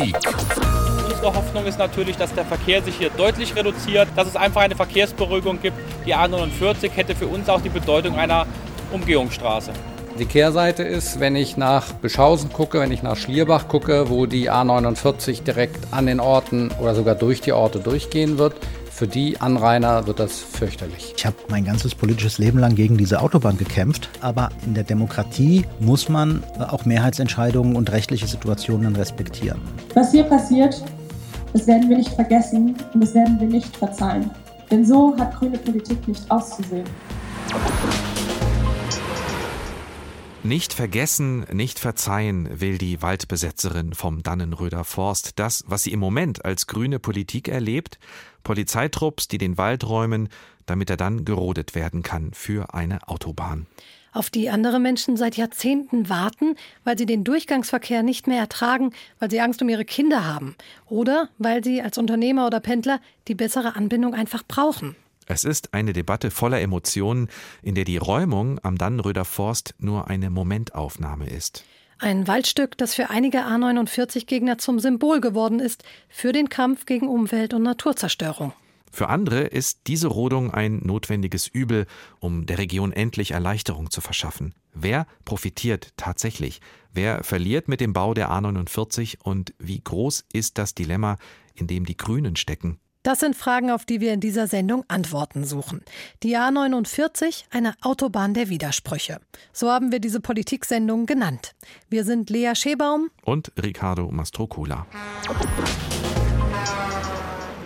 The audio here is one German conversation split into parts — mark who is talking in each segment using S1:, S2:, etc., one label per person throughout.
S1: Politik.
S2: Unsere Hoffnung ist natürlich, dass der Verkehr sich hier deutlich reduziert, dass es einfach eine Verkehrsberuhigung gibt. Die A49 hätte für uns auch die Bedeutung einer Umgehungsstraße.
S3: Die Kehrseite ist, wenn ich nach Beschausen gucke, wenn ich nach Schlierbach gucke, wo die A49 direkt an den Orten oder sogar durch die Orte durchgehen wird, für die Anrainer wird das fürchterlich.
S4: Ich habe mein ganzes politisches Leben lang gegen diese Autobahn gekämpft, aber in der Demokratie muss man auch Mehrheitsentscheidungen und rechtliche Situationen respektieren.
S5: Was hier passiert, das werden wir nicht vergessen und das werden wir nicht verzeihen. Denn so hat grüne Politik nicht auszusehen.
S6: Nicht vergessen, nicht verzeihen will die Waldbesetzerin vom Dannenröder Forst. Das, was sie im Moment als grüne Politik erlebt, Polizeitrupps, die den Wald räumen, damit er dann gerodet werden kann für eine Autobahn.
S7: Auf die andere Menschen seit Jahrzehnten warten, weil sie den Durchgangsverkehr nicht mehr ertragen, weil sie Angst um ihre Kinder haben oder weil sie als Unternehmer oder Pendler die bessere Anbindung einfach brauchen.
S6: Es ist eine Debatte voller Emotionen, in der die Räumung am Dannenröder Forst nur eine Momentaufnahme ist.
S7: Ein Waldstück, das für einige A49-Gegner zum Symbol geworden ist für den Kampf gegen Umwelt- und Naturzerstörung.
S6: Für andere ist diese Rodung ein notwendiges Übel, um der Region endlich Erleichterung zu verschaffen. Wer profitiert tatsächlich? Wer verliert mit dem Bau der A49 und wie groß ist das Dilemma, in dem die Grünen stecken?
S7: Das sind Fragen, auf die wir in dieser Sendung Antworten suchen. Die A49, eine Autobahn der Widersprüche. So haben wir diese Politiksendung genannt. Wir sind Lea Schebaum
S6: und Ricardo Mastrocola.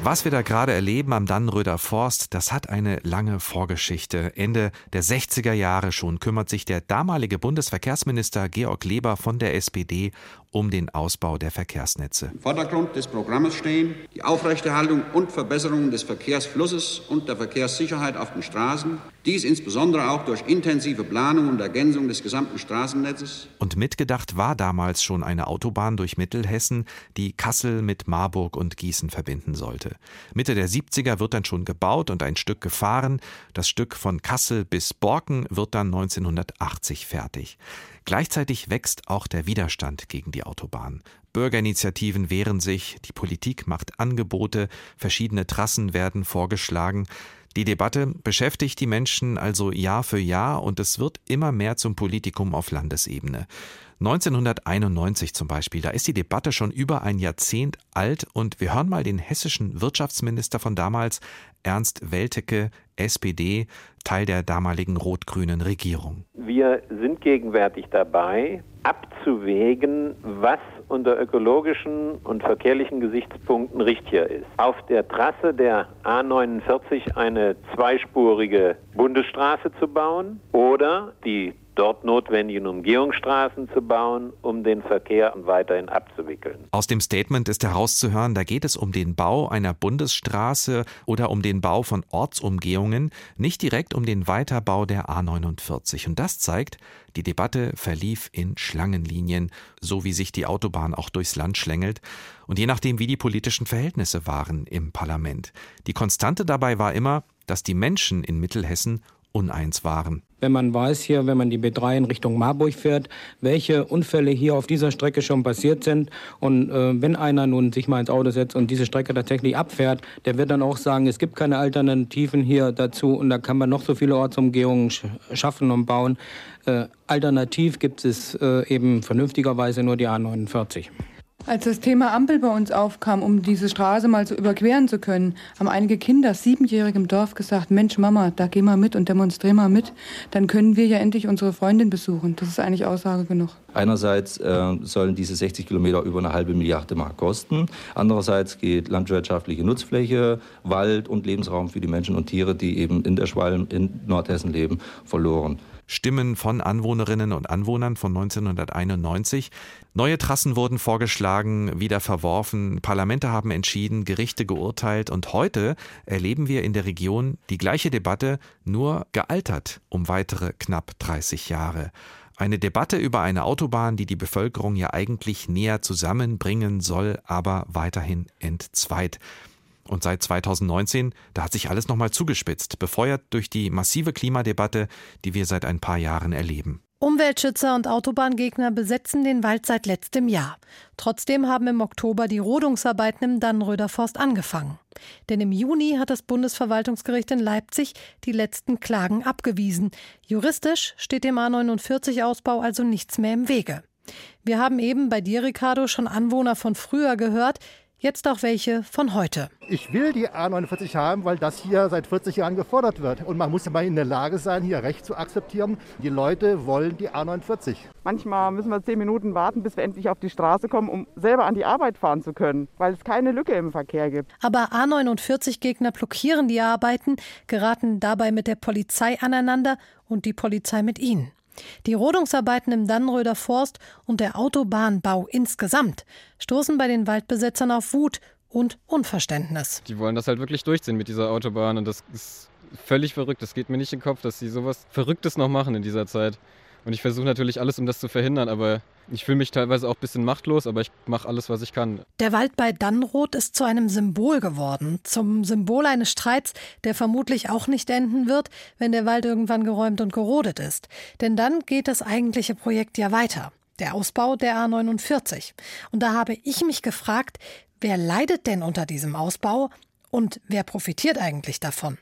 S6: Was wir da gerade erleben am Dannröder Forst, das hat eine lange Vorgeschichte. Ende der 60er Jahre schon kümmert sich der damalige Bundesverkehrsminister Georg Leber von der SPD um den Ausbau der Verkehrsnetze.
S8: Im Vordergrund des Programmes stehen die Aufrechterhaltung und Verbesserung des Verkehrsflusses und der Verkehrssicherheit auf den Straßen. Dies insbesondere auch durch intensive Planung und Ergänzung des gesamten Straßennetzes.
S6: Und mitgedacht war damals schon eine Autobahn durch Mittelhessen, die Kassel mit Marburg und Gießen verbinden sollte. Mitte der 70er wird dann schon gebaut und ein Stück gefahren. Das Stück von Kassel bis Borken wird dann 1980 fertig. Gleichzeitig wächst auch der Widerstand gegen die Autobahn. Bürgerinitiativen wehren sich, die Politik macht Angebote, verschiedene Trassen werden vorgeschlagen. Die Debatte beschäftigt die Menschen also Jahr für Jahr und es wird immer mehr zum Politikum auf Landesebene. 1991 zum Beispiel, da ist die Debatte schon über ein Jahrzehnt alt und wir hören mal den hessischen Wirtschaftsminister von damals, Ernst Weltecke, SPD, Teil der damaligen rot-grünen Regierung.
S9: Wir sind gegenwärtig dabei, abzuwägen, was unter ökologischen und verkehrlichen Gesichtspunkten richtiger ist. Auf der Trasse der A49 eine zweispurige Bundesstraße zu bauen oder die dort notwendigen Umgehungsstraßen zu bauen, um den Verkehr weiterhin abzuwickeln.
S6: Aus dem Statement ist herauszuhören, da geht es um den Bau einer Bundesstraße oder um den Bau von Ortsumgehungen, nicht direkt um den Weiterbau der A49. Und das zeigt, die Debatte verlief in Schlangenlinien, so wie sich die Autobahn auch durchs Land schlängelt, und je nachdem, wie die politischen Verhältnisse waren im Parlament. Die Konstante dabei war immer, dass die Menschen in Mittelhessen uneins waren.
S10: Wenn man weiß hier, wenn man die B3 in Richtung Marburg fährt, welche Unfälle hier auf dieser Strecke schon passiert sind und äh, wenn einer nun sich mal ins Auto setzt und diese Strecke tatsächlich abfährt, der wird dann auch sagen, es gibt keine Alternativen hier dazu und da kann man noch so viele Ortsumgehungen sch schaffen und bauen. Äh, alternativ gibt es äh, eben vernünftigerweise nur die A49.
S11: Als das Thema Ampel bei uns aufkam, um diese Straße mal so überqueren zu können, haben einige Kinder, siebenjährig im Dorf, gesagt, Mensch Mama, da geh mal mit und demonstrier mal mit, dann können wir ja endlich unsere Freundin besuchen. Das ist eigentlich Aussage genug.
S12: Einerseits äh, sollen diese 60 Kilometer über eine halbe Milliarde Mark kosten. Andererseits geht landwirtschaftliche Nutzfläche, Wald und Lebensraum für die Menschen und Tiere, die eben in der Schwalm in Nordhessen leben, verloren.
S6: Stimmen von Anwohnerinnen und Anwohnern von 1991. Neue Trassen wurden vorgeschlagen, wieder verworfen, Parlamente haben entschieden, Gerichte geurteilt und heute erleben wir in der Region die gleiche Debatte, nur gealtert um weitere knapp 30 Jahre. Eine Debatte über eine Autobahn, die die Bevölkerung ja eigentlich näher zusammenbringen soll, aber weiterhin entzweit. Und seit 2019, da hat sich alles nochmal zugespitzt, befeuert durch die massive Klimadebatte, die wir seit ein paar Jahren erleben.
S7: Umweltschützer und Autobahngegner besetzen den Wald seit letztem Jahr. Trotzdem haben im Oktober die Rodungsarbeiten im Dannenröder Forst angefangen. Denn im Juni hat das Bundesverwaltungsgericht in Leipzig die letzten Klagen abgewiesen. Juristisch steht dem A49-Ausbau also nichts mehr im Wege. Wir haben eben bei dir, Ricardo, schon Anwohner von früher gehört, Jetzt auch welche von heute.
S1: Ich will die A49 haben, weil das hier seit 40 Jahren gefordert wird. Und man muss ja mal in der Lage sein, hier Recht zu akzeptieren. Die Leute wollen die A49.
S13: Manchmal müssen wir zehn Minuten warten, bis wir endlich auf die Straße kommen, um selber an die Arbeit fahren zu können, weil es keine Lücke im Verkehr gibt.
S7: Aber A49-Gegner blockieren die Arbeiten, geraten dabei mit der Polizei aneinander und die Polizei mit ihnen. Die Rodungsarbeiten im Dannröder Forst und der Autobahnbau insgesamt stoßen bei den Waldbesetzern auf Wut und Unverständnis.
S14: Die wollen das halt wirklich durchziehen mit dieser Autobahn und das ist völlig verrückt. Das geht mir nicht in den Kopf, dass sie sowas Verrücktes noch machen in dieser Zeit. Und ich versuche natürlich alles, um das zu verhindern, aber ich fühle mich teilweise auch ein bisschen machtlos, aber ich mache alles, was ich kann.
S7: Der Wald bei Dannroth ist zu einem Symbol geworden. Zum Symbol eines Streits, der vermutlich auch nicht enden wird, wenn der Wald irgendwann geräumt und gerodet ist. Denn dann geht das eigentliche Projekt ja weiter. Der Ausbau der A49. Und da habe ich mich gefragt, wer leidet denn unter diesem Ausbau und wer profitiert eigentlich davon?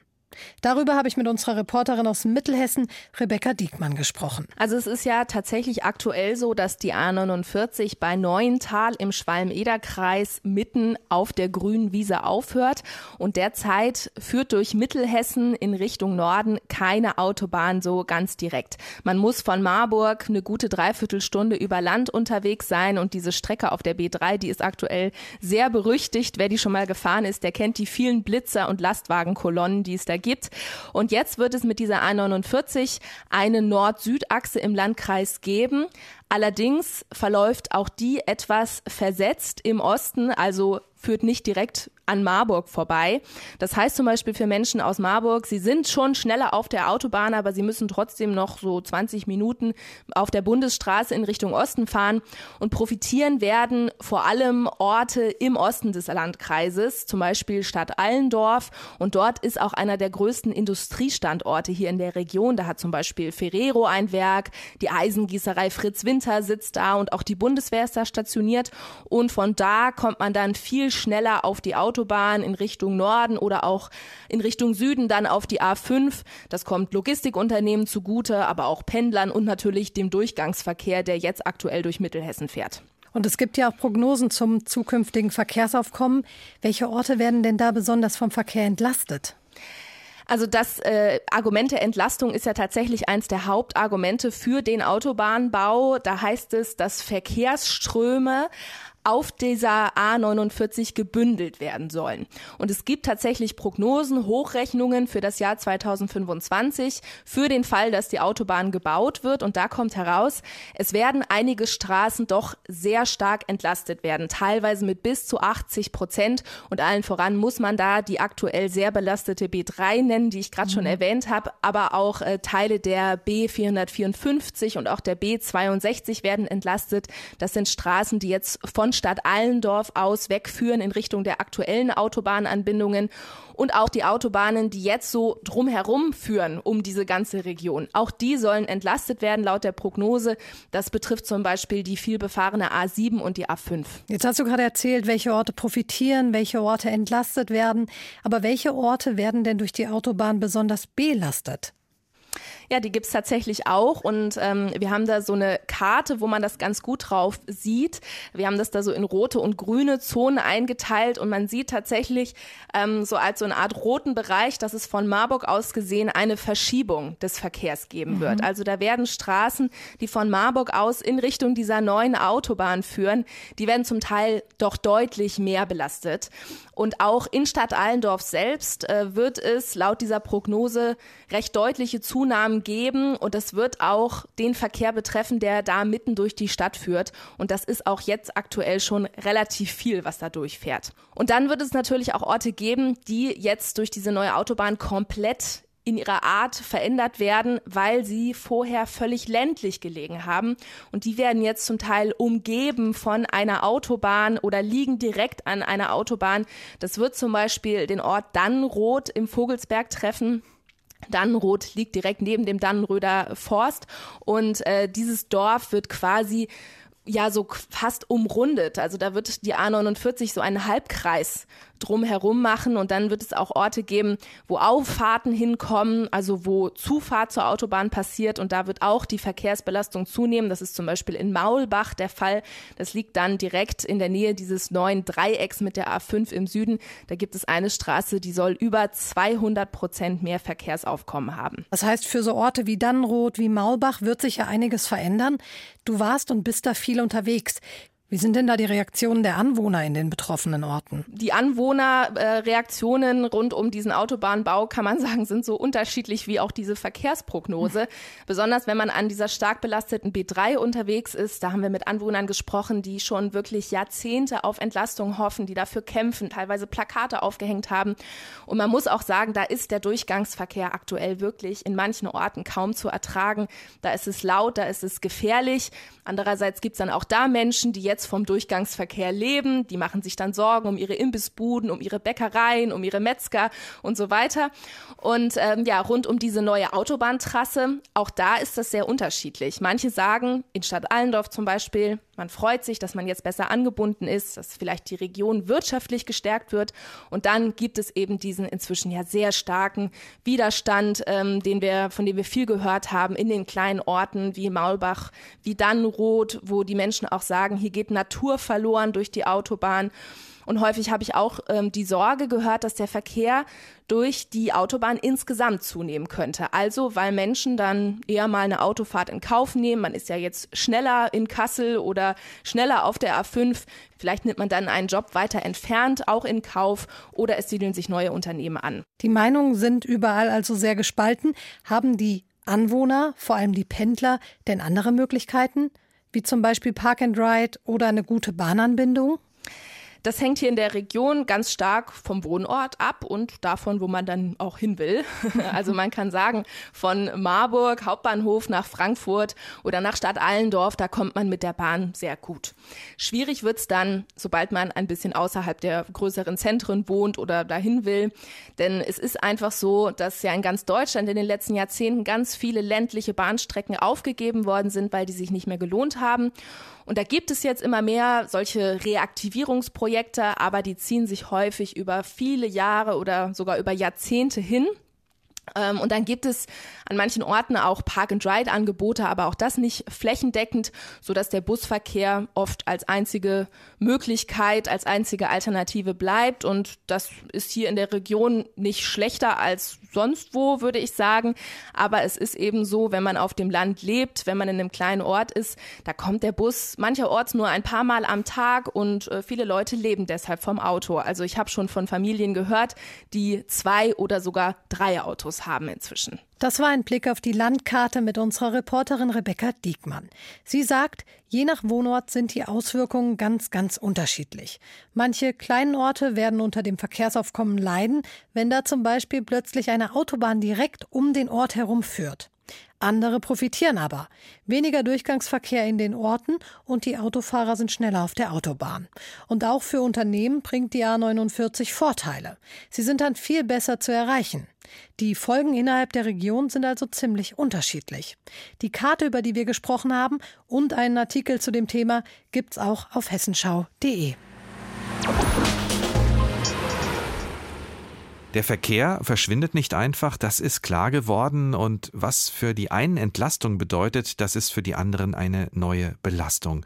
S7: Darüber habe ich mit unserer Reporterin aus Mittelhessen, Rebecca Diekmann, gesprochen.
S15: Also es ist ja tatsächlich aktuell so, dass die A49 bei Neuental im Schwalm-Eder-Kreis mitten auf der grünen Wiese aufhört. Und derzeit führt durch Mittelhessen in Richtung Norden keine Autobahn so ganz direkt. Man muss von Marburg eine gute Dreiviertelstunde über Land unterwegs sein. Und diese Strecke auf der B3, die ist aktuell sehr berüchtigt. Wer die schon mal gefahren ist, der kennt die vielen Blitzer und Lastwagenkolonnen, die es da gibt. Und jetzt wird es mit dieser A49 eine Nord-Süd-Achse im Landkreis geben. Allerdings verläuft auch die etwas versetzt im Osten, also führt nicht direkt an Marburg vorbei. Das heißt zum Beispiel für Menschen aus Marburg, sie sind schon schneller auf der Autobahn, aber sie müssen trotzdem noch so 20 Minuten auf der Bundesstraße in Richtung Osten fahren und profitieren werden vor allem Orte im Osten des Landkreises, zum Beispiel Stadt Allendorf. Und dort ist auch einer der größten Industriestandorte hier in der Region. Da hat zum Beispiel Ferrero ein Werk, die Eisengießerei Fritz Winter sitzt da und auch die Bundeswehr ist da stationiert. Und von da kommt man dann viel schneller auf die Autobahn in Richtung Norden oder auch in Richtung Süden dann auf die A5. Das kommt Logistikunternehmen zugute, aber auch Pendlern und natürlich dem Durchgangsverkehr, der jetzt aktuell durch Mittelhessen fährt.
S7: Und es gibt ja auch Prognosen zum zukünftigen Verkehrsaufkommen. Welche Orte werden denn da besonders vom Verkehr entlastet?
S15: Also das äh, Argument der Entlastung ist ja tatsächlich eins der Hauptargumente für den Autobahnbau. Da heißt es, dass Verkehrsströme auf dieser A49 gebündelt werden sollen. Und es gibt tatsächlich Prognosen, Hochrechnungen für das Jahr 2025 für den Fall, dass die Autobahn gebaut wird. Und da kommt heraus, es werden einige Straßen doch sehr stark entlastet werden, teilweise mit bis zu 80 Prozent. Und allen voran muss man da die aktuell sehr belastete B3 nennen, die ich gerade mhm. schon erwähnt habe, aber auch äh, Teile der B454 und auch der B62 werden entlastet. Das sind Straßen, die jetzt von Stadt Allendorf aus wegführen in Richtung der aktuellen Autobahnanbindungen und auch die Autobahnen, die jetzt so drumherum führen um diese ganze Region. Auch die sollen entlastet werden laut der Prognose. Das betrifft zum Beispiel die vielbefahrene A7 und die A5.
S7: Jetzt hast du gerade erzählt, welche Orte profitieren, welche Orte entlastet werden. Aber welche Orte werden denn durch die Autobahn besonders belastet?
S15: Ja, die gibt's tatsächlich auch und ähm, wir haben da so eine Karte, wo man das ganz gut drauf sieht. Wir haben das da so in rote und grüne Zonen eingeteilt und man sieht tatsächlich ähm, so als so eine Art roten Bereich, dass es von Marburg aus gesehen eine Verschiebung des Verkehrs geben wird. Mhm. Also da werden Straßen, die von Marburg aus in Richtung dieser neuen Autobahn führen, die werden zum Teil doch deutlich mehr belastet. Und auch in Stadt Allendorf selbst äh, wird es laut dieser Prognose recht deutliche Zunahmen geben und es wird auch den Verkehr betreffen, der da mitten durch die Stadt führt. Und das ist auch jetzt aktuell schon relativ viel, was da durchfährt. Und dann wird es natürlich auch Orte geben, die jetzt durch diese neue Autobahn komplett in ihrer Art verändert werden, weil sie vorher völlig ländlich gelegen haben. Und die werden jetzt zum Teil umgeben von einer Autobahn oder liegen direkt an einer Autobahn. Das wird zum Beispiel den Ort Dannroth im Vogelsberg treffen. Dannenroth liegt direkt neben dem Dannenröder Forst und äh, dieses Dorf wird quasi ja so fast umrundet. Also da wird die A49 so einen Halbkreis drumherum machen und dann wird es auch Orte geben, wo Auffahrten hinkommen, also wo Zufahrt zur Autobahn passiert und da wird auch die Verkehrsbelastung zunehmen. Das ist zum Beispiel in Maulbach der Fall. Das liegt dann direkt in der Nähe dieses neuen Dreiecks mit der A5 im Süden. Da gibt es eine Straße, die soll über 200 Prozent mehr Verkehrsaufkommen haben.
S7: Das heißt, für so Orte wie Dannenroth, wie Maulbach wird sich ja einiges verändern. Du warst und bist da viel unterwegs. Wie sind denn da die Reaktionen der Anwohner in den betroffenen Orten?
S15: Die Anwohnerreaktionen äh, rund um diesen Autobahnbau, kann man sagen, sind so unterschiedlich wie auch diese Verkehrsprognose. Besonders wenn man an dieser stark belasteten B3 unterwegs ist, da haben wir mit Anwohnern gesprochen, die schon wirklich Jahrzehnte auf Entlastung hoffen, die dafür kämpfen, teilweise Plakate aufgehängt haben. Und man muss auch sagen, da ist der Durchgangsverkehr aktuell wirklich in manchen Orten kaum zu ertragen. Da ist es laut, da ist es gefährlich. Andererseits gibt es dann auch da Menschen, die jetzt vom Durchgangsverkehr leben. Die machen sich dann Sorgen um ihre Imbissbuden, um ihre Bäckereien, um ihre Metzger und so weiter. Und ähm, ja, rund um diese neue Autobahntrasse, auch da ist das sehr unterschiedlich. Manche sagen, in Stadt Allendorf zum Beispiel, man freut sich, dass man jetzt besser angebunden ist, dass vielleicht die Region wirtschaftlich gestärkt wird. Und dann gibt es eben diesen inzwischen ja sehr starken Widerstand, ähm, den wir, von dem wir viel gehört haben in den kleinen Orten wie Maulbach, wie Dannenroth, wo die Menschen auch sagen, hier geht Natur verloren durch die Autobahn. Und häufig habe ich auch ähm, die Sorge gehört, dass der Verkehr durch die Autobahn insgesamt zunehmen könnte. Also weil Menschen dann eher mal eine Autofahrt in Kauf nehmen. Man ist ja jetzt schneller in Kassel oder schneller auf der A5. Vielleicht nimmt man dann einen Job weiter entfernt auch in Kauf oder es siedeln sich neue Unternehmen an.
S7: Die Meinungen sind überall also sehr gespalten. Haben die Anwohner, vor allem die Pendler, denn andere Möglichkeiten? Wie zum Beispiel Park and Ride oder eine gute Bahnanbindung?
S15: Das hängt hier in der Region ganz stark vom Wohnort ab und davon, wo man dann auch hin will. Also man kann sagen, von Marburg, Hauptbahnhof nach Frankfurt oder nach Stadt Allendorf, da kommt man mit der Bahn sehr gut. Schwierig wird's dann, sobald man ein bisschen außerhalb der größeren Zentren wohnt oder dahin will. Denn es ist einfach so, dass ja in ganz Deutschland in den letzten Jahrzehnten ganz viele ländliche Bahnstrecken aufgegeben worden sind, weil die sich nicht mehr gelohnt haben. Und da gibt es jetzt immer mehr solche Reaktivierungsprojekte, aber die ziehen sich häufig über viele Jahre oder sogar über Jahrzehnte hin. Ähm, und dann gibt es an manchen Orten auch Park-and-Ride-Angebote, aber auch das nicht flächendeckend, so dass der Busverkehr oft als einzige Möglichkeit, als einzige Alternative bleibt. Und das ist hier in der Region nicht schlechter als sonst wo, würde ich sagen. Aber es ist eben so, wenn man auf dem Land lebt, wenn man in einem kleinen Ort ist, da kommt der Bus mancherorts nur ein paar Mal am Tag und äh, viele Leute leben deshalb vom Auto. Also ich habe schon von Familien gehört, die zwei oder sogar drei Autos haben inzwischen.
S7: Das war ein Blick auf die Landkarte mit unserer Reporterin Rebecca Diekmann. Sie sagt, je nach Wohnort sind die Auswirkungen ganz, ganz unterschiedlich. Manche kleinen Orte werden unter dem Verkehrsaufkommen leiden, wenn da zum Beispiel plötzlich eine Autobahn direkt um den Ort herum führt. Andere profitieren aber. Weniger Durchgangsverkehr in den Orten und die Autofahrer sind schneller auf der Autobahn. Und auch für Unternehmen bringt die A49 Vorteile. Sie sind dann viel besser zu erreichen. Die Folgen innerhalb der Region sind also ziemlich unterschiedlich. Die Karte, über die wir gesprochen haben, und einen Artikel zu dem Thema gibt's auch auf hessenschau.de.
S6: Der Verkehr verschwindet nicht einfach, das ist klar geworden. Und was für die einen Entlastung bedeutet, das ist für die anderen eine neue Belastung.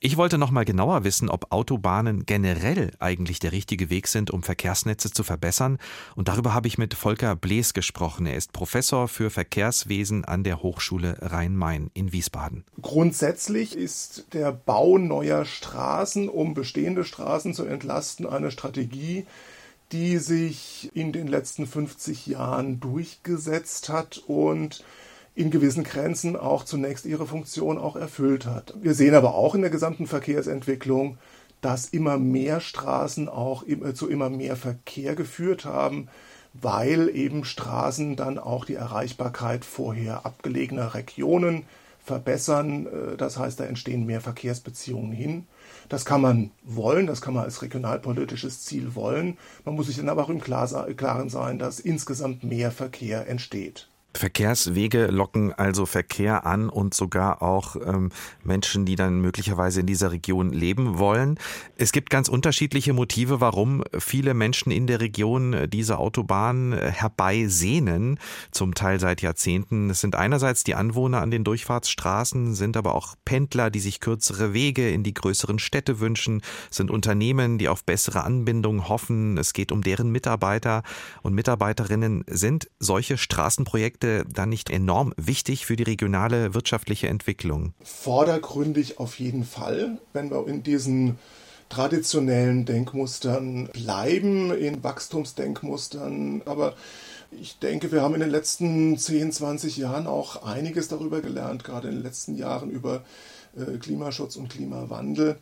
S6: Ich wollte noch mal genauer wissen, ob Autobahnen generell eigentlich der richtige Weg sind, um Verkehrsnetze zu verbessern. Und darüber habe ich mit Volker Blees gesprochen. Er ist Professor für Verkehrswesen an der Hochschule Rhein-Main in Wiesbaden.
S16: Grundsätzlich ist der Bau neuer Straßen, um bestehende Straßen zu entlasten, eine Strategie, die sich in den letzten 50 Jahren durchgesetzt hat und in gewissen Grenzen auch zunächst ihre Funktion auch erfüllt hat. Wir sehen aber auch in der gesamten Verkehrsentwicklung, dass immer mehr Straßen auch zu immer mehr Verkehr geführt haben, weil eben Straßen dann auch die Erreichbarkeit vorher abgelegener Regionen verbessern. Äh, das heißt, da entstehen mehr Verkehrsbeziehungen hin. Das kann man wollen, das kann man als regionalpolitisches Ziel wollen. Man muss sich dann aber auch im Klaren sein, dass insgesamt mehr Verkehr entsteht.
S6: Verkehrswege locken also Verkehr an und sogar auch ähm, Menschen, die dann möglicherweise in dieser Region leben wollen. Es gibt ganz unterschiedliche Motive, warum viele Menschen in der Region äh, diese Autobahn äh, herbeisehnen, zum Teil seit Jahrzehnten. Es sind einerseits die Anwohner an den Durchfahrtsstraßen, sind aber auch Pendler, die sich kürzere Wege in die größeren Städte wünschen, sind Unternehmen, die auf bessere Anbindung hoffen. Es geht um deren Mitarbeiter und Mitarbeiterinnen. Sind solche Straßenprojekte Projekte dann nicht enorm wichtig für die regionale wirtschaftliche Entwicklung?
S16: Vordergründig auf jeden Fall, wenn wir in diesen traditionellen Denkmustern bleiben, in Wachstumsdenkmustern. Aber ich denke, wir haben in den letzten 10, 20 Jahren auch einiges darüber gelernt, gerade in den letzten Jahren über Klimaschutz und Klimawandel.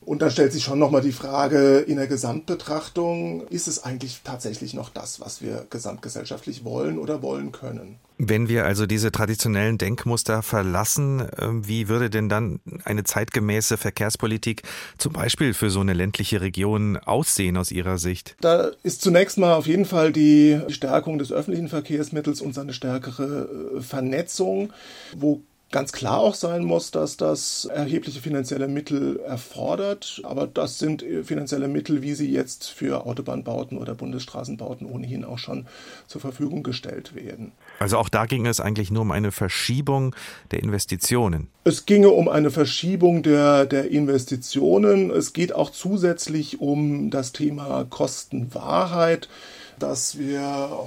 S16: Und dann stellt sich schon nochmal die Frage in der Gesamtbetrachtung, ist es eigentlich tatsächlich noch das, was wir gesamtgesellschaftlich wollen oder wollen können?
S6: Wenn wir also diese traditionellen Denkmuster verlassen, ähm, wie würde denn dann eine zeitgemäße Verkehrspolitik zum Beispiel für so eine ländliche Region aussehen aus Ihrer Sicht?
S16: Da ist zunächst mal auf jeden Fall die Stärkung des öffentlichen Verkehrsmittels und seine stärkere äh, Vernetzung, wo ganz klar auch sein muss, dass das erhebliche finanzielle Mittel erfordert. Aber das sind finanzielle Mittel, wie sie jetzt für Autobahnbauten oder Bundesstraßenbauten ohnehin auch schon zur Verfügung gestellt werden.
S6: Also auch da ging es eigentlich nur um eine Verschiebung der Investitionen.
S16: Es ginge um eine Verschiebung der, der Investitionen. Es geht auch zusätzlich um das Thema Kostenwahrheit dass wir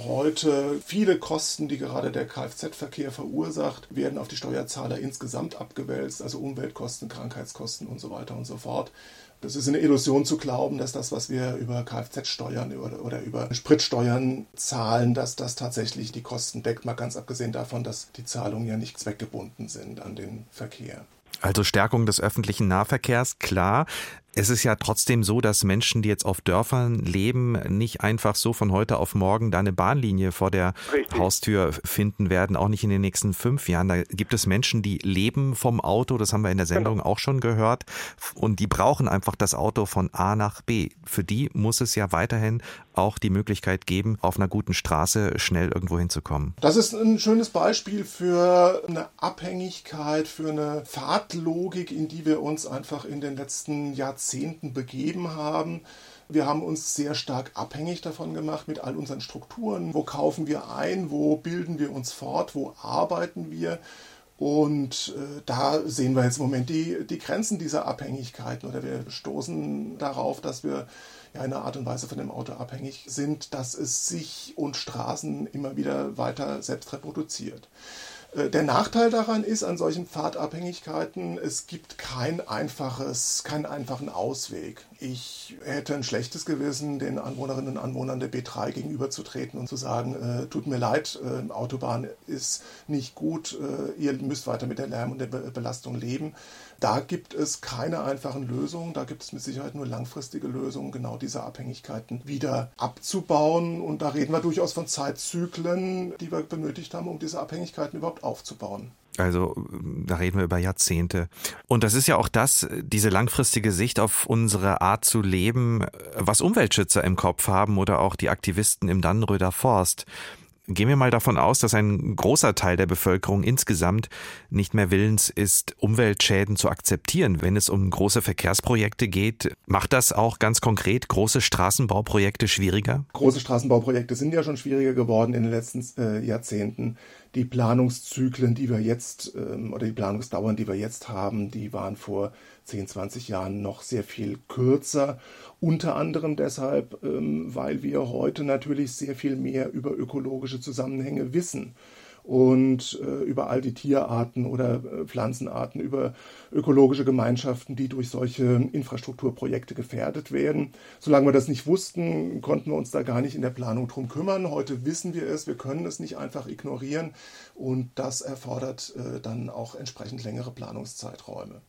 S16: heute viele Kosten, die gerade der Kfz-Verkehr verursacht, werden auf die Steuerzahler insgesamt abgewälzt, also Umweltkosten, Krankheitskosten und so weiter und so fort. Das ist eine Illusion zu glauben, dass das, was wir über Kfz-Steuern oder, oder, über Spritsteuern zahlen, dass das tatsächlich die Kosten deckt. Mal ganz abgesehen davon, dass die Zahlungen ja nicht zweckgebunden sind an den Verkehr.
S6: Also Stärkung des öffentlichen Nahverkehrs, klar. Es ist ja trotzdem so, dass Menschen, die jetzt auf Dörfern leben, nicht einfach so von heute auf morgen da eine Bahnlinie vor der Richtig. Haustür finden werden, auch nicht in den nächsten fünf Jahren. Da gibt es Menschen, die leben vom Auto, das haben wir in der Sendung genau. auch schon gehört, und die brauchen einfach das Auto von A nach B. Für die muss es ja weiterhin auch die Möglichkeit geben, auf einer guten Straße schnell irgendwo hinzukommen.
S16: Das ist ein schönes Beispiel für eine Abhängigkeit, für eine Fahrtlogik, in die wir uns einfach in den letzten Jahrzehnten Jahrzehnten begeben haben. Wir haben uns sehr stark abhängig davon gemacht mit all unseren Strukturen. Wo kaufen wir ein? Wo bilden wir uns fort? Wo arbeiten wir? Und äh, da sehen wir jetzt im Moment die, die Grenzen dieser Abhängigkeiten oder wir stoßen darauf, dass wir ja in einer Art und Weise von dem Auto abhängig sind, dass es sich und Straßen immer wieder weiter selbst reproduziert. Äh, der Nachteil daran ist an solchen Pfadabhängigkeiten, es gibt kein einfaches, keinen einfachen Ausweg. Ich hätte ein schlechtes Gewissen, den Anwohnerinnen und Anwohnern der B3 gegenüberzutreten und zu sagen, äh, tut mir leid, äh, Autobahn ist nicht gut, äh, ihr müsst weiter mit der Lärm und der Be Belastung leben. Da gibt es keine einfachen Lösungen, da gibt es mit Sicherheit nur langfristige Lösungen, genau diese Abhängigkeiten wieder abzubauen. Und da reden wir durchaus von Zeitzyklen, die wir benötigt haben, um diese Abhängigkeiten überhaupt aufzubauen.
S6: Also da reden wir über Jahrzehnte. Und das ist ja auch das, diese langfristige Sicht auf unsere Art zu leben, was Umweltschützer im Kopf haben oder auch die Aktivisten im Dannröder Forst. Gehen wir mal davon aus, dass ein großer Teil der Bevölkerung insgesamt nicht mehr willens ist, Umweltschäden zu akzeptieren, wenn es um große Verkehrsprojekte geht. Macht das auch ganz konkret große Straßenbauprojekte schwieriger?
S16: Große Straßenbauprojekte sind ja schon schwieriger geworden in den letzten äh, Jahrzehnten die Planungszyklen, die wir jetzt ähm, oder die Planungsdauern, die wir jetzt haben, die waren vor 10, 20 Jahren noch sehr viel kürzer. Unter anderem deshalb, ähm, weil wir heute natürlich sehr viel mehr über ökologische Zusammenhänge wissen und äh, über all die Tierarten oder äh, Pflanzenarten, über ökologische Gemeinschaften, die durch solche Infrastrukturprojekte gefährdet werden. Solange wir das nicht wussten, konnten wir uns da gar nicht in der Planung drum kümmern. Heute wissen wir es, wir können es nicht einfach ignorieren und das erfordert äh, dann auch entsprechend längere Planungszeiträume.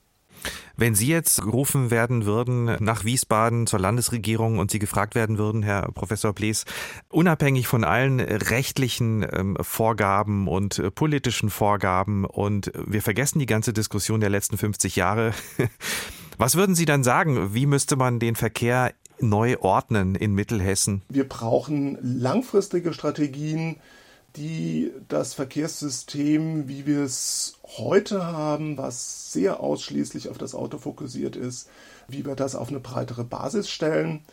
S6: Wenn Sie jetzt gerufen werden würden nach Wiesbaden zur Landesregierung und Sie gefragt werden würden, Herr Professor Blees, unabhängig von allen rechtlichen ähm, Vorgaben und äh, politischen Vorgaben und wir vergessen die ganze Diskussion der letzten 50 Jahre, was würden Sie dann sagen? Wie müsste man den Verkehr neu ordnen in Mittelhessen?
S16: Wir brauchen langfristige Strategien, die das Verkehrssystem, wie wir es heute haben, was sehr ausschließlich auf das Auto fokussiert ist, wie wir das auf eine breitere Basis stellen.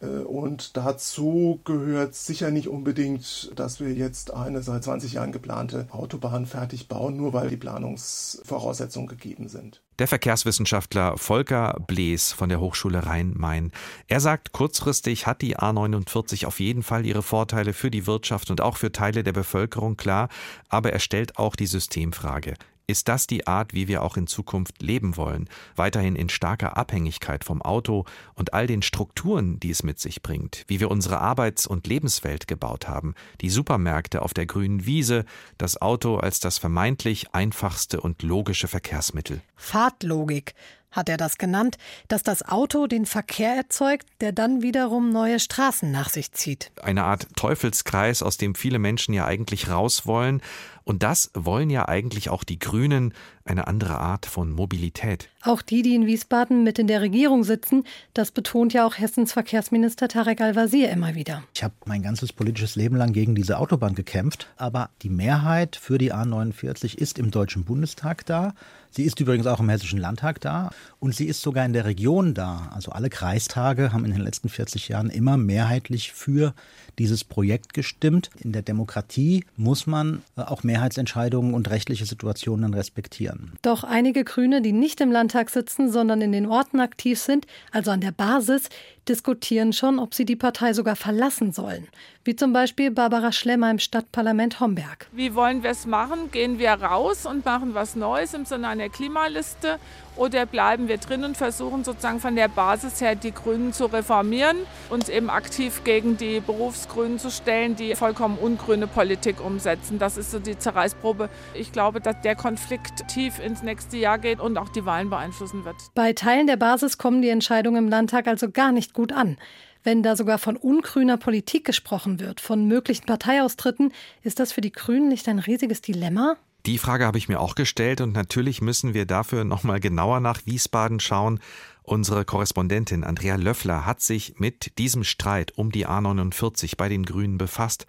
S16: Äh, und dazu gehört sicher nicht unbedingt, dass wir jetzt eine seit 20 Jahren geplante Autobahn fertig bauen, nur weil die Planungsvoraussetzungen gegeben sind.
S6: Der Verkehrswissenschaftler Volker Blees von der Hochschule Rhein-Main. Er sagt, kurzfristig hat die A49 auf jeden Fall ihre Vorteile für die Wirtschaft und auch für Teile der Bevölkerung klar, aber er stellt auch die Systemfrage. Ist das die Art, wie wir auch in Zukunft leben wollen? Weiterhin in starker Abhängigkeit vom Auto und all den Strukturen, die es mit sich bringt, wie wir unsere Arbeits- und Lebenswelt gebaut haben, die Supermärkte auf der grünen Wiese, das Auto als das vermeintlich einfachste und logische Verkehrsmittel.
S7: Fahrtlogik hat er das genannt, dass das Auto den Verkehr erzeugt, der dann wiederum neue Straßen nach sich zieht.
S6: Eine Art Teufelskreis, aus dem viele Menschen ja eigentlich raus wollen. Und das wollen ja eigentlich auch die Grünen, eine andere Art von Mobilität.
S7: Auch die, die in Wiesbaden mit in der Regierung sitzen, das betont ja auch Hessens Verkehrsminister Tarek Al-Wazir immer wieder.
S4: Ich habe mein ganzes politisches Leben lang gegen diese Autobahn gekämpft, aber die Mehrheit für die A49 ist im Deutschen Bundestag da. Sie ist übrigens auch im Hessischen Landtag da und sie ist sogar in der Region da. Also alle Kreistage haben in den letzten 40 Jahren immer mehrheitlich für dieses Projekt gestimmt. In der Demokratie muss man äh, auch Mehrheitsentscheidungen und rechtliche Situationen respektieren.
S7: Doch einige Grüne, die nicht im Landtag sitzen, sondern in den Orten aktiv sind, also an der Basis, diskutieren schon, ob sie die Partei sogar verlassen sollen. Wie zum Beispiel Barbara Schlemmer im Stadtparlament Homberg.
S17: Wie wollen wir es machen? Gehen wir raus und machen was Neues im Sinne einer Klimaliste oder bleiben wir drin und versuchen sozusagen von der Basis her die Grünen zu reformieren und eben aktiv gegen die Berufsgrünen zu stellen, die vollkommen ungrüne Politik umsetzen. Das ist so die Zerreißprobe. Ich glaube, dass der Konflikt tief ins nächste Jahr geht und auch die Wahlen beeinflussen wird.
S7: Bei Teilen der Basis kommen die Entscheidungen im Landtag also gar nicht gut an. Wenn da sogar von ungrüner Politik gesprochen wird, von möglichen Parteiaustritten, ist das für die Grünen nicht ein riesiges Dilemma?
S6: Die Frage habe ich mir auch gestellt und natürlich müssen wir dafür nochmal genauer nach Wiesbaden schauen. Unsere Korrespondentin Andrea Löffler hat sich mit diesem Streit um die A49 bei den Grünen befasst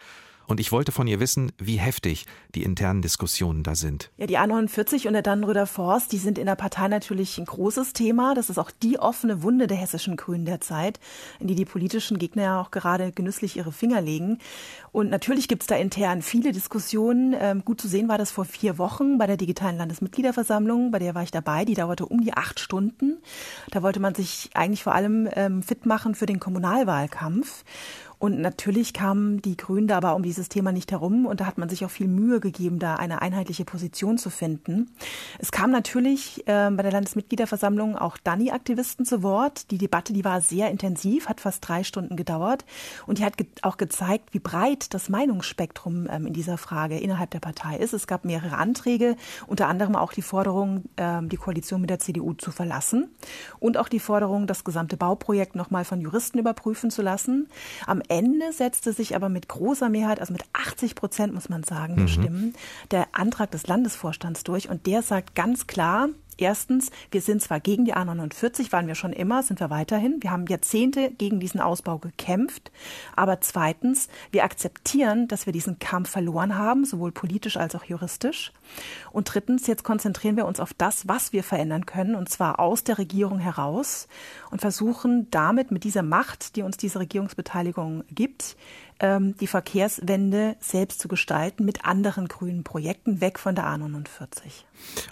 S6: und ich wollte von ihr wissen, wie heftig die internen Diskussionen da sind.
S18: Ja, die A49 und der Dannenröder Forst, die sind in der Partei natürlich ein großes Thema. Das ist auch die offene Wunde der hessischen Grünen derzeit, in die die politischen Gegner ja auch gerade genüsslich ihre Finger legen. Und natürlich gibt es da intern viele Diskussionen. Ähm, gut zu sehen war das vor vier Wochen bei der digitalen Landesmitgliederversammlung. Bei der war ich dabei. Die dauerte um die acht Stunden. Da wollte man sich eigentlich vor allem ähm, fit machen für den Kommunalwahlkampf. Und natürlich kamen die Grünen da aber um dieses Thema nicht herum und da hat man sich auch viel Mühe gegeben, da eine einheitliche Position zu finden. Es kam natürlich äh, bei der Landesmitgliederversammlung auch Dani-Aktivisten zu Wort. Die Debatte, die war sehr intensiv, hat fast drei Stunden gedauert und die hat ge auch gezeigt, wie breit das Meinungsspektrum ähm, in dieser Frage innerhalb der Partei ist. Es gab mehrere Anträge, unter anderem auch die Forderung, ähm, die Koalition mit der CDU zu verlassen und auch die Forderung, das gesamte Bauprojekt nochmal von Juristen überprüfen zu lassen. Am Ende setzte sich aber mit großer Mehrheit, also mit 80 Prozent muss man sagen, der mhm. Stimmen, der Antrag des Landesvorstands durch. Und der sagt ganz klar, Erstens, wir sind zwar gegen die A49, waren wir schon immer, sind wir weiterhin. Wir haben Jahrzehnte gegen diesen Ausbau gekämpft. Aber zweitens, wir akzeptieren, dass wir diesen Kampf verloren haben, sowohl politisch als auch juristisch. Und drittens, jetzt konzentrieren wir uns auf das, was wir verändern können, und zwar aus der Regierung heraus und versuchen damit mit dieser Macht, die uns diese Regierungsbeteiligung gibt, die Verkehrswende selbst zu gestalten mit anderen grünen Projekten weg von der A49.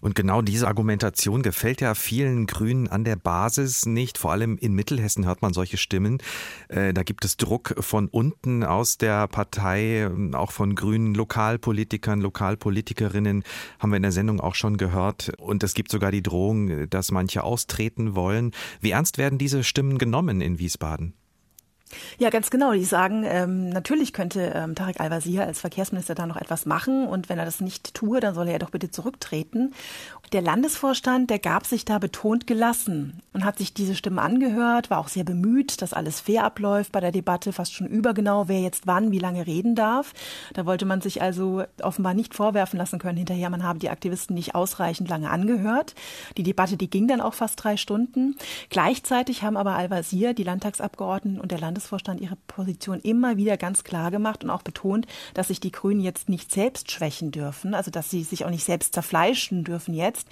S6: Und genau diese Argumentation gefällt ja vielen Grünen an der Basis nicht. Vor allem in Mittelhessen hört man solche Stimmen. Äh, da gibt es Druck von unten aus der Partei, auch von grünen Lokalpolitikern, Lokalpolitikerinnen, haben wir in der Sendung auch schon gehört. Und es gibt sogar die Drohung, dass manche austreten wollen. Wie ernst werden diese Stimmen genommen in Wiesbaden?
S18: Ja, ganz genau. Die sagen, ähm, natürlich könnte ähm, Tarek Al-Wazir als Verkehrsminister da noch etwas machen und wenn er das nicht tue, dann soll er doch bitte zurücktreten. Der Landesvorstand, der gab sich da betont gelassen und hat sich diese Stimmen angehört, war auch sehr bemüht, dass alles fair abläuft bei der Debatte, fast schon übergenau, wer jetzt wann, wie lange reden darf. Da wollte man sich also offenbar nicht vorwerfen lassen können hinterher, man habe die Aktivisten nicht ausreichend lange angehört. Die Debatte, die ging dann auch fast drei Stunden. Gleichzeitig haben aber Al-Wazir, die Landtagsabgeordneten und der Landesvorstand ihre Position immer wieder ganz klar gemacht und auch betont, dass sich die Grünen jetzt nicht selbst schwächen dürfen, also dass sie sich auch nicht selbst zerfleischen dürfen jetzt,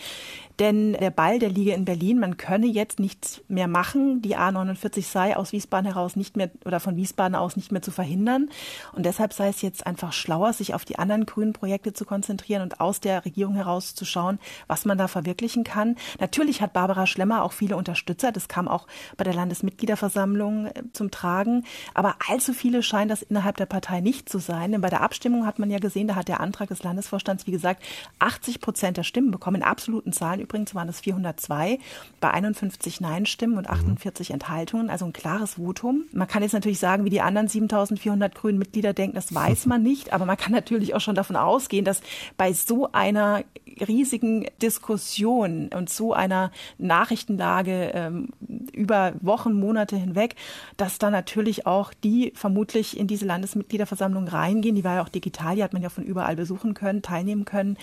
S18: denn der Ball, der liege in Berlin. Man könne jetzt nichts mehr machen. Die A49 sei aus Wiesbaden heraus nicht mehr oder von Wiesbaden aus nicht mehr zu verhindern. Und deshalb sei es jetzt einfach schlauer, sich auf die anderen grünen Projekte zu konzentrieren und aus der Regierung heraus zu schauen, was man da verwirklichen kann. Natürlich hat Barbara Schlemmer auch viele Unterstützer. Das kam auch bei der Landesmitgliederversammlung äh, zum Tragen. Aber allzu viele scheinen das innerhalb der Partei nicht zu sein. Denn bei der Abstimmung hat man ja gesehen, da hat der Antrag des Landesvorstands, wie gesagt, 80 Prozent der Stimmen bekommen absoluten Zahlen übrigens waren es 402 bei 51 Nein-Stimmen und 48 mhm. Enthaltungen, also ein klares Votum. Man kann jetzt natürlich sagen, wie die anderen 7400 grünen Mitglieder denken, das weiß man nicht, aber man kann natürlich auch schon davon ausgehen, dass bei so einer riesigen Diskussion und so einer Nachrichtenlage ähm, über Wochen, Monate hinweg, dass da natürlich auch die vermutlich in diese Landesmitgliederversammlung reingehen, die war ja auch digital, die hat man ja von überall besuchen können, teilnehmen können,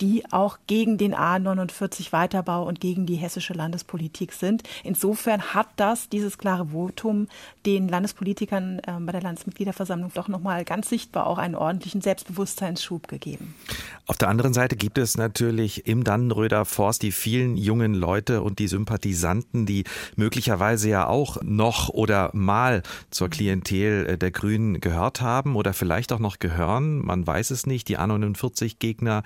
S18: die auch gegen den A49 Weiterbau und gegen die hessische Landespolitik sind. Insofern hat das, dieses klare Votum, den Landespolitikern äh, bei der Landesmitgliederversammlung doch nochmal ganz sichtbar auch einen ordentlichen Selbstbewusstseinsschub gegeben.
S6: Auf der anderen Seite gibt es natürlich im Dannenröder Forst die vielen jungen Leute und die Sympathisanten, die möglicherweise ja auch noch oder mal zur Klientel äh, der Grünen gehört haben oder vielleicht auch noch gehören. Man weiß es nicht. Die A49-Gegner,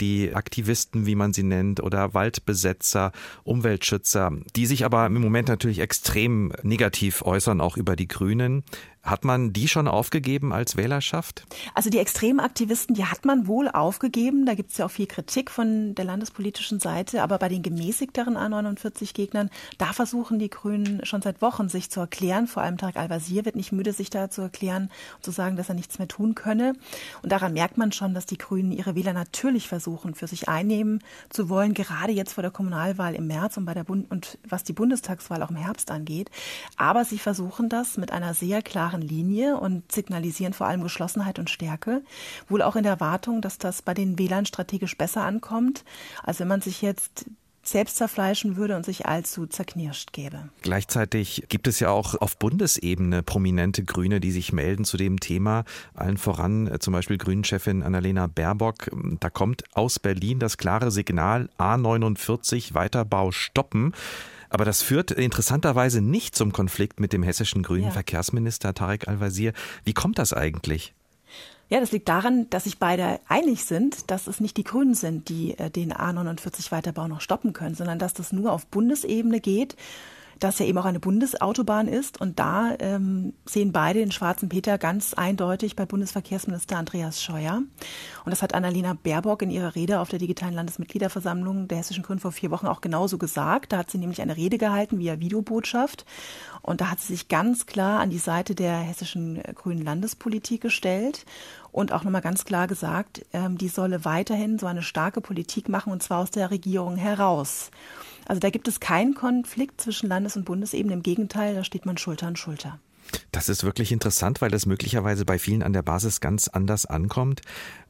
S6: die Aktivisten, wie man sie nennt, oder Waldbesetzer, Umweltschützer, die sich aber im Moment natürlich extrem negativ äußern, auch über die Grünen. Hat man die schon aufgegeben als Wählerschaft?
S18: Also die Extremaktivisten, die hat man wohl aufgegeben. Da gibt es ja auch viel Kritik von der landespolitischen Seite. Aber bei den gemäßigteren A49-Gegnern, da versuchen die Grünen schon seit Wochen sich zu erklären. Vor allem Tarek Al-Wazir wird nicht müde, sich da zu erklären und zu sagen, dass er nichts mehr tun könne. Und daran merkt man schon, dass die Grünen ihre Wähler natürlich versuchen, für sich einnehmen zu wollen, gerade jetzt vor der Kommunalwahl im März und bei der Bund und was die Bundestagswahl auch im Herbst angeht. Aber sie versuchen das mit einer sehr klaren klaren Linie und signalisieren vor allem Geschlossenheit und Stärke. Wohl auch in der Erwartung, dass das bei den Wählern strategisch besser ankommt, als wenn man sich jetzt selbst zerfleischen würde und sich allzu zerknirscht gäbe.
S6: Gleichzeitig gibt es ja auch auf Bundesebene prominente Grüne, die sich melden zu dem Thema. Allen voran äh, zum Beispiel Grünen-Chefin Annalena Baerbock. Da kommt aus Berlin das klare Signal A49 Weiterbau stoppen. Aber das führt interessanterweise nicht zum Konflikt mit dem hessischen grünen ja. Verkehrsminister Tarek Al-Wazir. Wie kommt das eigentlich?
S18: Ja, das liegt daran, dass sich beide einig sind, dass es nicht die Grünen sind, die äh, den A49 Weiterbau noch stoppen können, sondern dass das nur auf Bundesebene geht das ja eben auch eine Bundesautobahn ist. Und da ähm, sehen beide den schwarzen Peter ganz eindeutig bei Bundesverkehrsminister Andreas Scheuer. Und das hat Annalena Baerbock in ihrer Rede auf der digitalen Landesmitgliederversammlung der Hessischen Grünen vor vier Wochen auch genauso gesagt. Da hat sie nämlich eine Rede gehalten via Videobotschaft. Und da hat sie sich ganz klar an die Seite der hessischen grünen Landespolitik gestellt und auch nochmal ganz klar gesagt, ähm, die solle weiterhin so eine starke Politik machen und zwar aus der Regierung heraus. Also da gibt es keinen Konflikt zwischen Landes- und Bundesebene. Im Gegenteil, da steht man Schulter an Schulter.
S6: Das ist wirklich interessant, weil das möglicherweise bei vielen an der Basis ganz anders ankommt.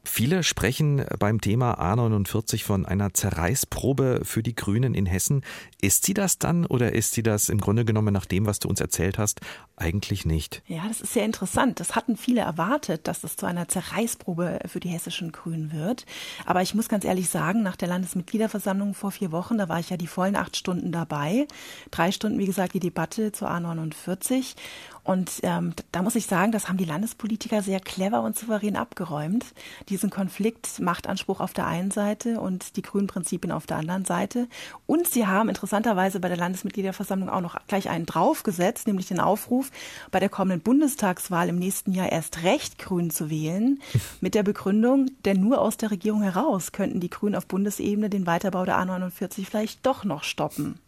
S6: Viele sprechen beim Thema A49 von einer Zerreißprobe für die Grünen in Hessen. Ist sie das dann oder ist sie das im Grunde genommen nach dem, was du uns erzählt hast, eigentlich nicht?
S18: Ja, das ist sehr interessant. Das hatten viele erwartet, dass es zu einer Zerreißprobe für die hessischen Grünen wird. Aber ich muss ganz ehrlich sagen, nach der Landesmitgliederversammlung vor vier Wochen, da war ich ja die vollen acht Stunden dabei. Drei Stunden, wie gesagt, die Debatte zur A49. Und ähm, da muss ich sagen, das haben die Landespolitiker sehr clever und souverän abgeräumt. Diesen Konflikt Machtanspruch auf der einen Seite und die grünen Prinzipien auf der anderen Seite. Und sie haben interessanterweise bei der Landesmitgliederversammlung auch noch gleich einen draufgesetzt, nämlich den Aufruf, bei der kommenden Bundestagswahl im nächsten Jahr erst recht grün zu wählen, mit der Begründung, denn nur aus der Regierung heraus könnten die Grünen auf Bundesebene den Weiterbau der A49 vielleicht doch noch stoppen.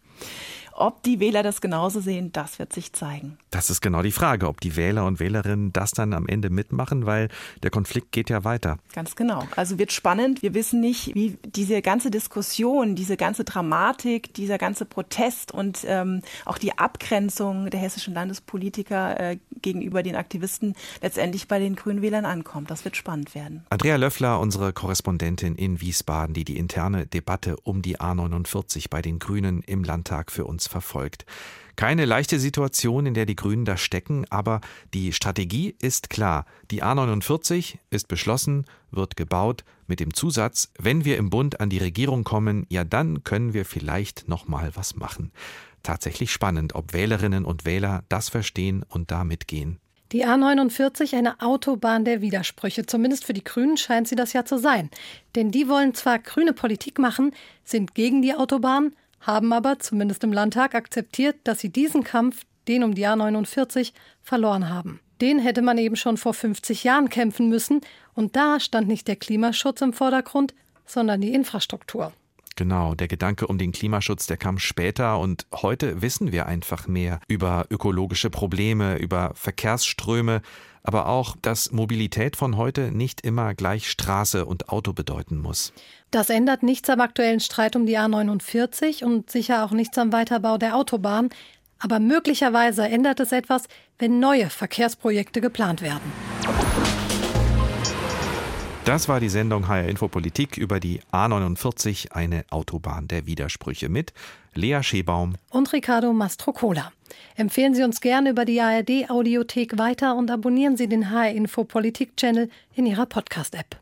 S18: Ob die Wähler das genauso sehen, das wird sich zeigen.
S6: Das ist genau die Frage, ob die Wähler und Wählerinnen das dann am Ende mitmachen, weil der Konflikt geht ja weiter.
S18: Ganz genau. Also wird spannend. Wir wissen nicht, wie diese ganze Diskussion, diese ganze Dramatik, dieser ganze Protest und ähm, auch die Abgrenzung der hessischen Landespolitiker äh, gegenüber den Aktivisten letztendlich bei den Grünen Wählern ankommt. Das wird spannend werden.
S6: Andrea Löffler, unsere Korrespondentin in Wiesbaden, die die interne Debatte um die A49 bei den Grünen im Landtag für uns verfolgt. Keine leichte Situation, in der die Grünen da stecken, aber die Strategie ist klar. Die A49 ist beschlossen, wird gebaut mit dem Zusatz, wenn wir im Bund an die Regierung kommen, ja dann können wir vielleicht noch mal was machen. Tatsächlich spannend, ob Wählerinnen und Wähler das verstehen und da mitgehen.
S7: Die A49 eine Autobahn der Widersprüche. Zumindest für die Grünen scheint sie das ja zu sein. Denn die wollen zwar grüne Politik machen, sind gegen die Autobahn, haben aber, zumindest im Landtag, akzeptiert, dass sie diesen Kampf, den um die A49, verloren haben. Den hätte man eben schon vor 50 Jahren kämpfen müssen, und da stand nicht der Klimaschutz im Vordergrund, sondern die Infrastruktur.
S6: Genau, der Gedanke um den Klimaschutz, der kam später und heute wissen wir einfach mehr über ökologische Probleme, über Verkehrsströme, aber auch, dass Mobilität von heute nicht immer gleich Straße und Auto bedeuten muss.
S7: Das ändert nichts am aktuellen Streit um die A49 und sicher auch nichts am Weiterbau der Autobahn. Aber möglicherweise ändert es etwas, wenn neue Verkehrsprojekte geplant werden.
S6: Das war die Sendung HR Infopolitik über die A49, eine Autobahn der Widersprüche mit Lea Schebaum
S7: und Ricardo Mastrocola. Empfehlen Sie uns gerne über die ARD Audiothek weiter und abonnieren Sie den HR Infopolitik Channel in Ihrer Podcast App.